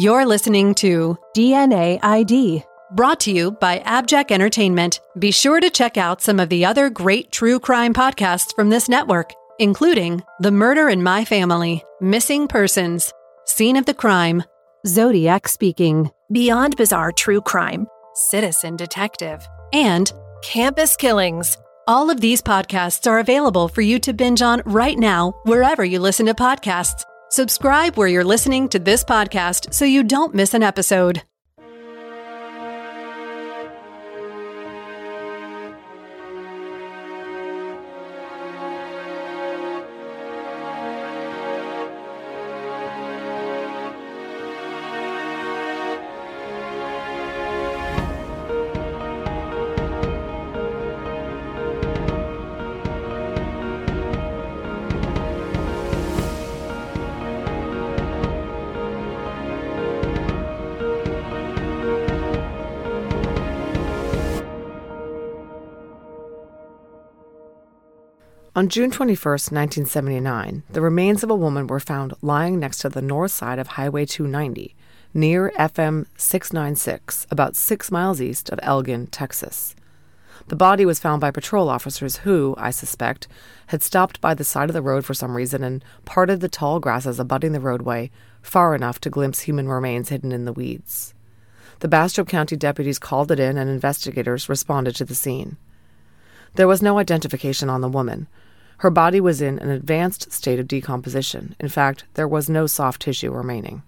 You're listening to DNA ID, brought to you by Abjack Entertainment. Be sure to check out some of the other great true crime podcasts from this network, including The Murder in My Family, Missing Persons, Scene of the Crime, Zodiac Speaking, Beyond Bizarre True Crime, Citizen Detective, and Campus Killings. all of these podcasts are available for you to binge on right now, wherever you listen to podcasts. Subscribe where you're listening to this podcast so you don't miss an episode. On June 21, 1979, the remains of a woman were found lying next to the north side of Highway 290, near FM 696, about six miles east of Elgin, Texas. The body was found by patrol officers who, I suspect, had stopped by the side of the road for some reason and parted the tall grasses abutting the roadway far enough to glimpse human remains hidden in the weeds. The Bastrop County deputies called it in and investigators responded to the scene. There was no identification on the woman. Her body was in an advanced state of decomposition. In fact, there was no soft tissue remaining.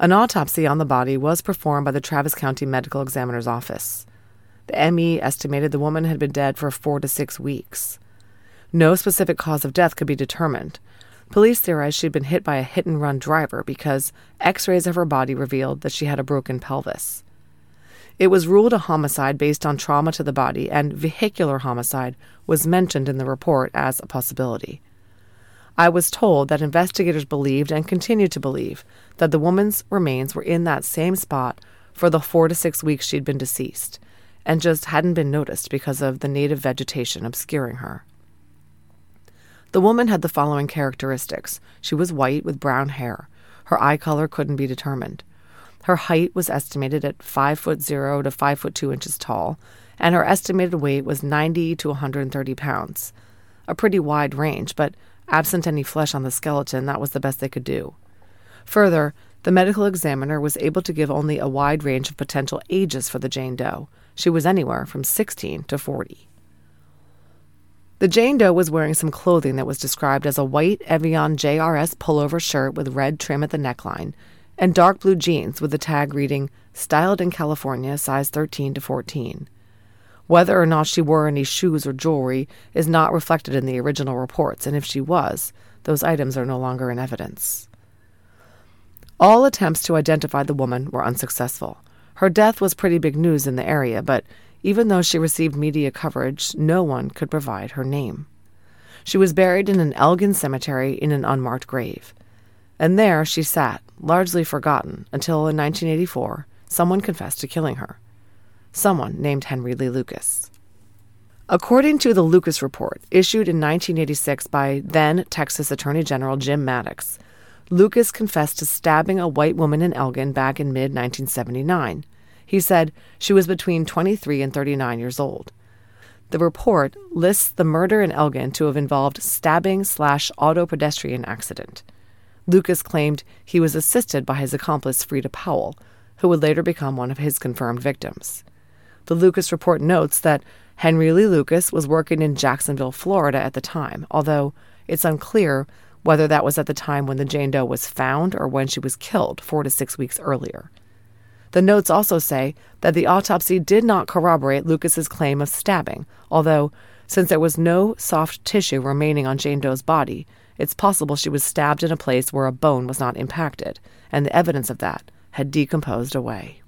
An autopsy on the body was performed by the Travis County Medical Examiner's Office. The ME estimated the woman had been dead for four to six weeks. No specific cause of death could be determined. Police theorized she'd been hit by a hit and run driver because x rays of her body revealed that she had a broken pelvis. It was ruled a homicide based on trauma to the body, and vehicular homicide was mentioned in the report as a possibility. I was told that investigators believed and continue to believe that the woman's remains were in that same spot for the four to six weeks she'd been deceased, and just hadn't been noticed because of the native vegetation obscuring her. The woman had the following characteristics she was white with brown hair. Her eye color couldn't be determined. Her height was estimated at 5 foot 0 to 5 foot 2 inches tall, and her estimated weight was 90 to 130 pounds. A pretty wide range, but absent any flesh on the skeleton, that was the best they could do. Further, the medical examiner was able to give only a wide range of potential ages for the Jane Doe. She was anywhere from 16 to 40. The Jane Doe was wearing some clothing that was described as a white Evian JRS pullover shirt with red trim at the neckline and dark blue jeans with the tag reading Styled in California, size 13 to 14. Whether or not she wore any shoes or jewelry is not reflected in the original reports, and if she was, those items are no longer in evidence. All attempts to identify the woman were unsuccessful. Her death was pretty big news in the area, but even though she received media coverage, no one could provide her name. She was buried in an Elgin cemetery in an unmarked grave. And there she sat, largely forgotten, until in 1984 someone confessed to killing her. Someone named Henry Lee Lucas. According to the Lucas Report, issued in 1986 by then Texas Attorney General Jim Mattox, Lucas confessed to stabbing a white woman in Elgin back in mid 1979. He said she was between 23 and 39 years old. The report lists the murder in Elgin to have involved stabbing slash auto pedestrian accident. Lucas claimed he was assisted by his accomplice Frieda Powell, who would later become one of his confirmed victims. The Lucas report notes that Henry Lee Lucas was working in Jacksonville, Florida at the time, although it's unclear whether that was at the time when the Jane Doe was found or when she was killed four to six weeks earlier. The notes also say that the autopsy did not corroborate Lucas's claim of stabbing, although, since there was no soft tissue remaining on Jane Doe's body, it's possible she was stabbed in a place where a bone was not impacted, and the evidence of that had decomposed away.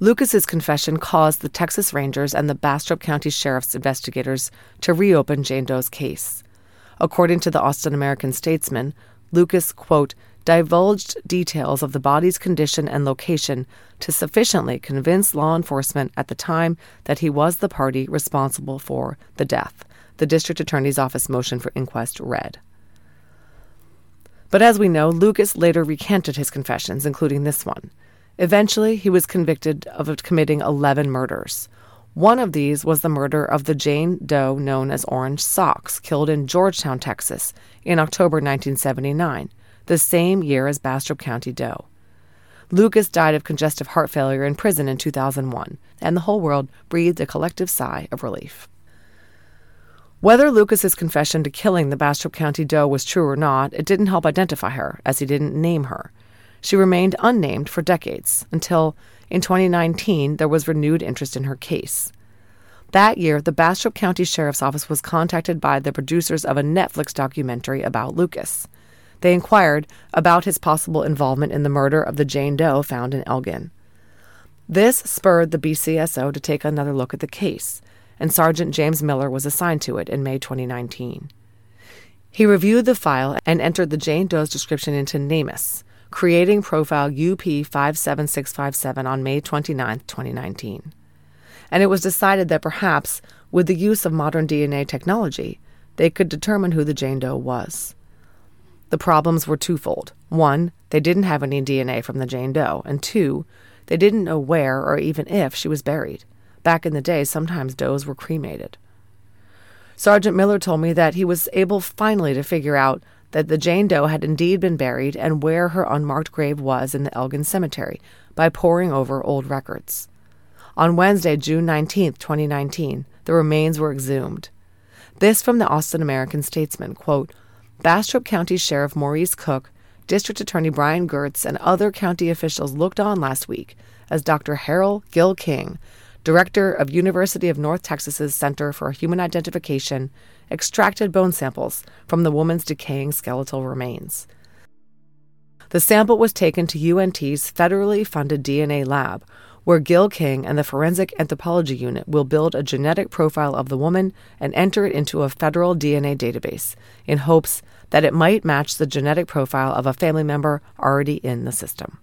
Lucas's confession caused the Texas Rangers and the Bastrop County Sheriff's investigators to reopen Jane Doe's case. According to the Austin American Statesman, Lucas, quote, divulged details of the body's condition and location to sufficiently convince law enforcement at the time that he was the party responsible for the death, the district attorney's office motion for inquest read. But as we know, Lucas later recanted his confessions, including this one. Eventually, he was convicted of committing 11 murders. One of these was the murder of the Jane Doe known as Orange Socks, killed in Georgetown, Texas, in October 1979, the same year as Bastrop County Doe. Lucas died of congestive heart failure in prison in 2001, and the whole world breathed a collective sigh of relief. Whether Lucas's confession to killing the Bastrop County doe was true or not, it didn't help identify her, as he didn't name her. She remained unnamed for decades until, in 2019, there was renewed interest in her case. That year, the Bastrop County Sheriff's Office was contacted by the producers of a Netflix documentary about Lucas. They inquired about his possible involvement in the murder of the Jane Doe found in Elgin. This spurred the BCSO to take another look at the case and Sergeant James Miller was assigned to it in May 2019. He reviewed the file and entered the Jane Doe's description into NamUs, creating profile UP 57657 on May 29, 2019. And it was decided that perhaps, with the use of modern DNA technology, they could determine who the Jane Doe was. The problems were twofold. One, they didn't have any DNA from the Jane Doe, and two, they didn't know where or even if she was buried. Back in the day, sometimes does were cremated. Sergeant Miller told me that he was able finally to figure out that the Jane Doe had indeed been buried and where her unmarked grave was in the Elgin Cemetery by poring over old records. On Wednesday, June 19, 2019, the remains were exhumed. This from the Austin American Statesman, quote, Bastrop County Sheriff Maurice Cook, District Attorney Bryan Goertz, and other county officials looked on last week as Dr. Harrell Gill King director of University of North Texas's Center for Human Identification, extracted bone samples from the woman's decaying skeletal remains. The sample was taken to UNT's federally funded DNA lab, where Gill King and the Forensic Anthropology Unit will build a genetic profile of the woman and enter it into a federal DNA database in hopes that it might match the genetic profile of a family member already in the system.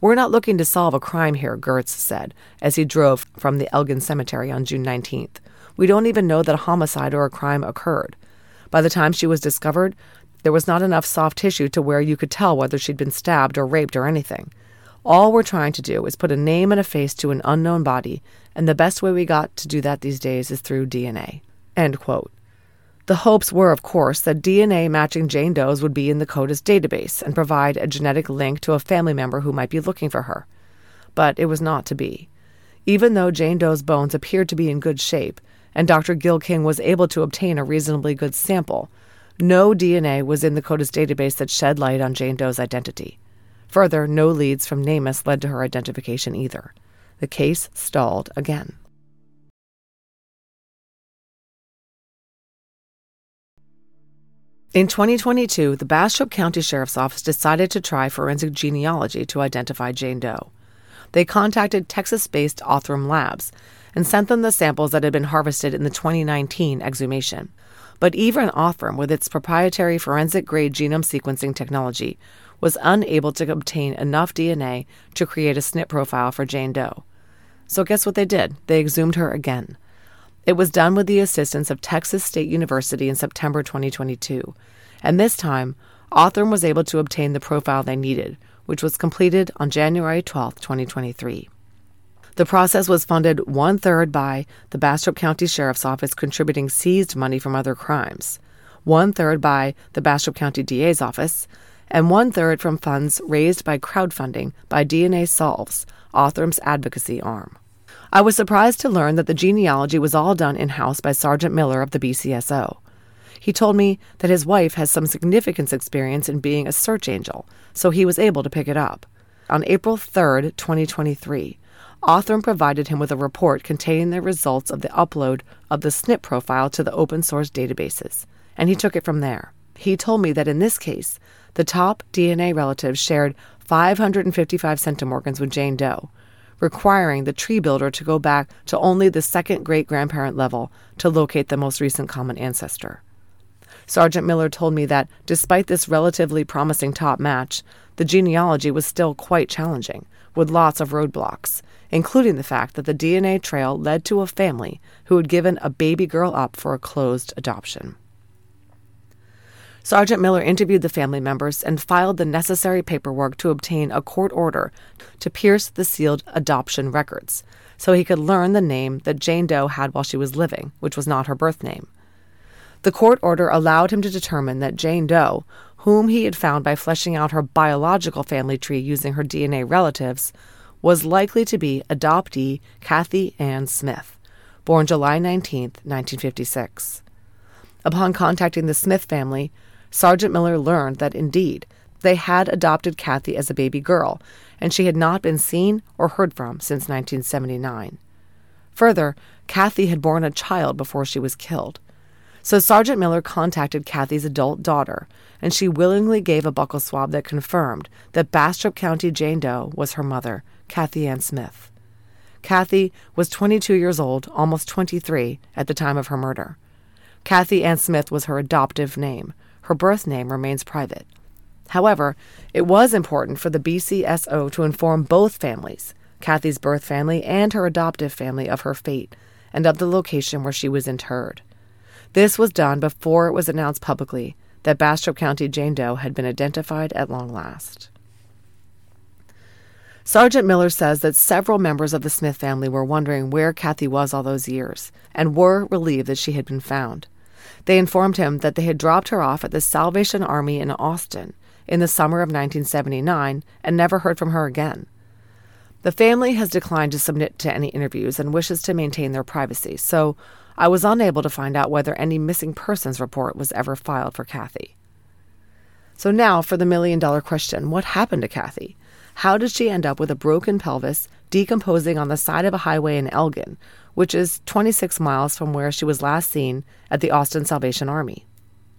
We're not looking to solve a crime here, Goertz said as he drove from the Elgin Cemetery on June 19th. We don't even know that a homicide or a crime occurred. By the time she was discovered, there was not enough soft tissue to where you could tell whether she'd been stabbed or raped or anything. All we're trying to do is put a name and a face to an unknown body, and the best way we got to do that these days is through DNA. End quote. The hopes were, of course, that DNA matching Jane Doe's would be in the CODIS database and provide a genetic link to a family member who might be looking for her. But it was not to be. Even though Jane Doe's bones appeared to be in good shape, and Dr. Gill King was able to obtain a reasonably good sample, no DNA was in the CODIS database that shed light on Jane Doe's identity. Further, no leads from NamUs led to her identification either. The case stalled again. In 2022, the Bastrop County Sheriff's Office decided to try forensic genealogy to identify Jane Doe. They contacted Texas based Othram Labs and sent them the samples that had been harvested in the 2019 exhumation. But even Othram, with its proprietary forensic grade genome sequencing technology, was unable to obtain enough DNA to create a SNP profile for Jane Doe. So, guess what they did? They exhumed her again. It was done with the assistance of Texas State University in September 2022, and this time, Othram was able to obtain the profile they needed, which was completed on January 12, 2023. The process was funded one third by the Bastrop County Sheriff's Office contributing seized money from other crimes, one third by the Bastrop County DA's office, and one third from funds raised by crowdfunding by DNA Solves, Othram's advocacy arm. I was surprised to learn that the genealogy was all done in house by Sergeant Miller of the BCSO. He told me that his wife has some significant experience in being a search angel, so he was able to pick it up. On April 3, 2023, Othram provided him with a report containing the results of the upload of the SNP profile to the open source databases, and he took it from there. He told me that in this case, the top DNA relatives shared 555 centimorgans with Jane Doe, requiring the tree builder to go back to only the second great grandparent level to locate the most recent common ancestor. Sergeant Miller told me that despite this relatively promising top match, the genealogy was still quite challenging, with lots of roadblocks, including the fact that the DNA trail led to a family who had given a baby girl up for a closed adoption. Sergeant Miller interviewed the family members and filed the necessary paperwork to obtain a court order to pierce the sealed adoption records so he could learn the name that Jane Doe had while she was living, which was not her birth name. The court order allowed him to determine that Jane Doe, whom he had found by fleshing out her biological family tree using her DNA relatives, was likely to be adoptee Kathy Ann Smith, born July 19, 1956. Upon contacting the Smith family, Sergeant Miller learned that indeed they had adopted Kathy as a baby girl, and she had not been seen or heard from since 1979. Further, Kathy had borne a child before she was killed. So Sergeant Miller contacted Kathy's adult daughter, and she willingly gave a buccal swab that confirmed that Bastrop County Jane Doe was her mother, Kathy Ann Smith. Kathy was 22 years old, almost 23, at the time of her murder. Kathy Ann Smith was her adoptive name. Her birth name remains private. However, it was important for the BCSO to inform both families, Kathy's birth family and her adoptive family, of her fate and of the location where she was interred. This was done before it was announced publicly that Bastrop County Jane Doe had been identified at long last. Sergeant Miller says that several members of the Smith family were wondering where Kathy was all those years and were relieved that she had been found. They informed him that they had dropped her off at the Salvation Army in Austin in the summer of 1979 and never heard from her again. The family has declined to submit to any interviews and wishes to maintain their privacy, so I was unable to find out whether any missing persons report was ever filed for Kathy. So now for the million dollar question what happened to Kathy? How did she end up with a broken pelvis, decomposing on the side of a highway in Elgin, which is 26 miles from where she was last seen at the Austin Salvation Army?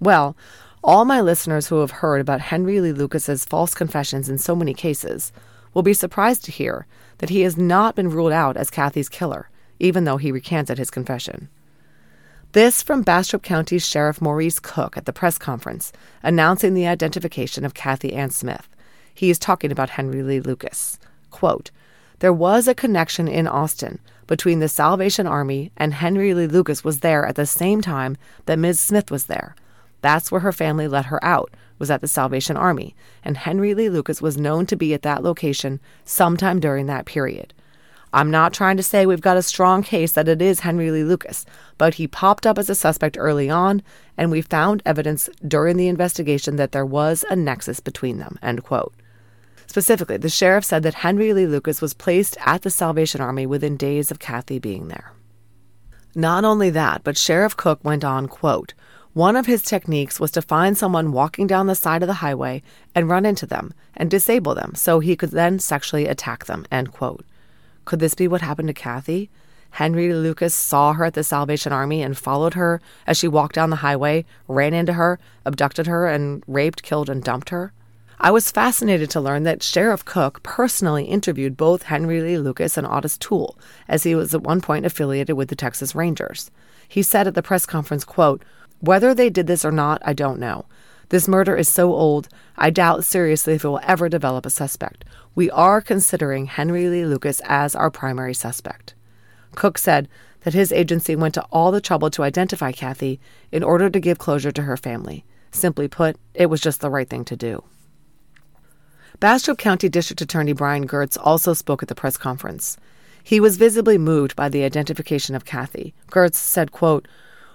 Well, all my listeners who have heard about Henry Lee Lucas's false confessions in so many cases will be surprised to hear that he has not been ruled out as Kathy's killer, even though he recanted his confession. This from Bastrop County Sheriff Maurice Cook at the press conference announcing the identification of Kathy Ann Smith. He is talking about Henry Lee Lucas. Quote, there was a connection in Austin between the Salvation Army and Henry Lee Lucas was there at the same time that Ms. Smith was there. That's where her family let her out, was at the Salvation Army, and Henry Lee Lucas was known to be at that location sometime during that period. I'm not trying to say we've got a strong case that it is Henry Lee Lucas, but he popped up as a suspect early on, and we found evidence during the investigation that there was a nexus between them. End quote. Specifically, the sheriff said that Henry Lee Lucas was placed at the Salvation Army within days of Kathy being there. Not only that, but Sheriff Cook went on, quote, one of his techniques was to find someone walking down the side of the highway and run into them and disable them so he could then sexually attack them, end quote. Could this be what happened to Kathy? Henry Lucas saw her at the Salvation Army and followed her as she walked down the highway, ran into her, abducted her, and raped, killed, and dumped her? I was fascinated to learn that Sheriff Cook personally interviewed both Henry Lee Lucas and Otis Toole, as he was at one point affiliated with the Texas Rangers. He said at the press conference, quote, Whether they did this or not, I don't know. This murder is so old, I doubt seriously if it will ever develop a suspect. We are considering Henry Lee Lucas as our primary suspect. Cook said that his agency went to all the trouble to identify Kathy in order to give closure to her family. Simply put, it was just the right thing to do. Bastrop County District Attorney Bryan Goertz also spoke at the press conference. He was visibly moved by the identification of Kathy. Goertz said, quote,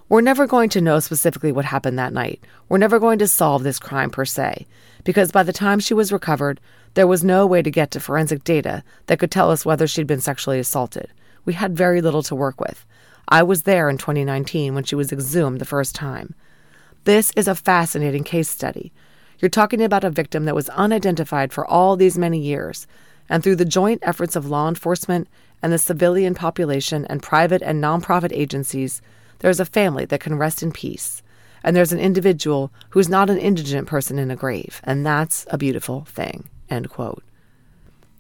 We're never going to know specifically what happened that night. We're never going to solve this crime per se, because by the time she was recovered, there was no way to get to forensic data that could tell us whether she'd been sexually assaulted. We had very little to work with. I was there in 2019 when she was exhumed the first time. This is a fascinating case study. You're talking about a victim that was unidentified for all these many years, and through the joint efforts of law enforcement and the civilian population and private and nonprofit agencies, there's a family that can rest in peace. And there's an individual who's not an indigent person in a grave, and that's a beautiful thing. End quote.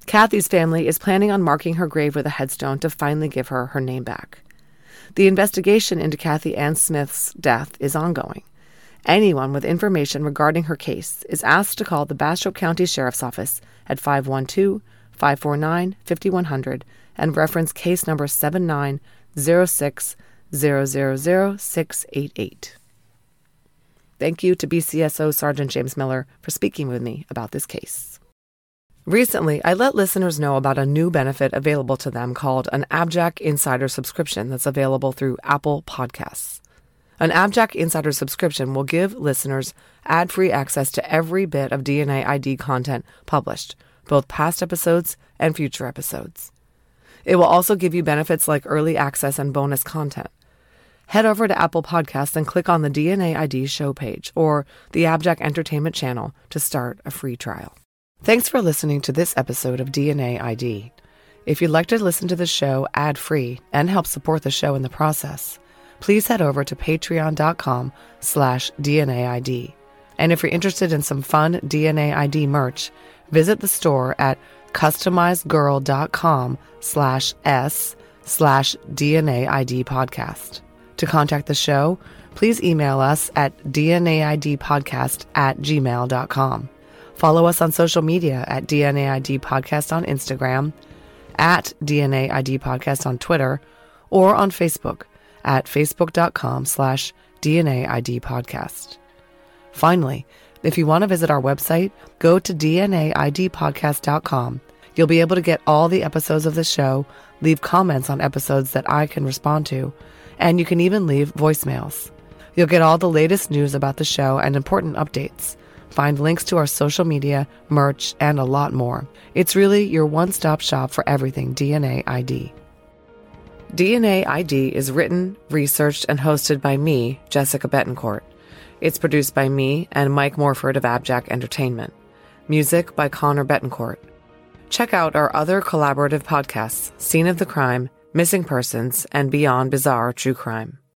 Kathy's family is planning on marking her grave with a headstone to finally give her her name back. The investigation into Kathy Ann Smith's death is ongoing. Anyone with information regarding her case is asked to call the Bastrop County Sheriff's Office at 512 549 5100 and reference case number 7906 000688. Thank you to BCSO Sergeant James Miller for speaking with me about this case. Recently, I let listeners know about a new benefit available to them called an Abjack Insider subscription that's available through Apple Podcasts. An Abjack Insider subscription will give listeners ad free access to every bit of DNA ID content published, both past episodes and future episodes. It will also give you benefits like early access and bonus content. Head over to Apple Podcasts and click on the DNA ID show page or the Abjack Entertainment channel to start a free trial. Thanks for listening to this episode of DNA ID. If you'd like to listen to the show ad free and help support the show in the process, please head over to patreon.com slash DNAID. And if you're interested in some fun DNA ID merch, visit the store at customizedgirl.com slash S slash DNA ID podcast. To contact the show, please email us at DNAIDpodcast at gmail.com. Follow us on social media at DNAID Podcast on Instagram, at DNAID Podcast on Twitter, or on Facebook at facebook.com slash DNAID Podcast. Finally, if you want to visit our website, go to DNAIDpodcast.com. You'll be able to get all the episodes of the show, leave comments on episodes that I can respond to, and you can even leave voicemails. You'll get all the latest news about the show and important updates. Find links to our social media, merch, and a lot more. It's really your one stop shop for everything DNA ID. DNA ID is written, researched, and hosted by me, Jessica Betancourt. It's produced by me and Mike Morford of Abjack Entertainment. Music by Connor Betancourt. Check out our other collaborative podcasts, Scene of the Crime, Missing Persons, and Beyond Bizarre True Crime.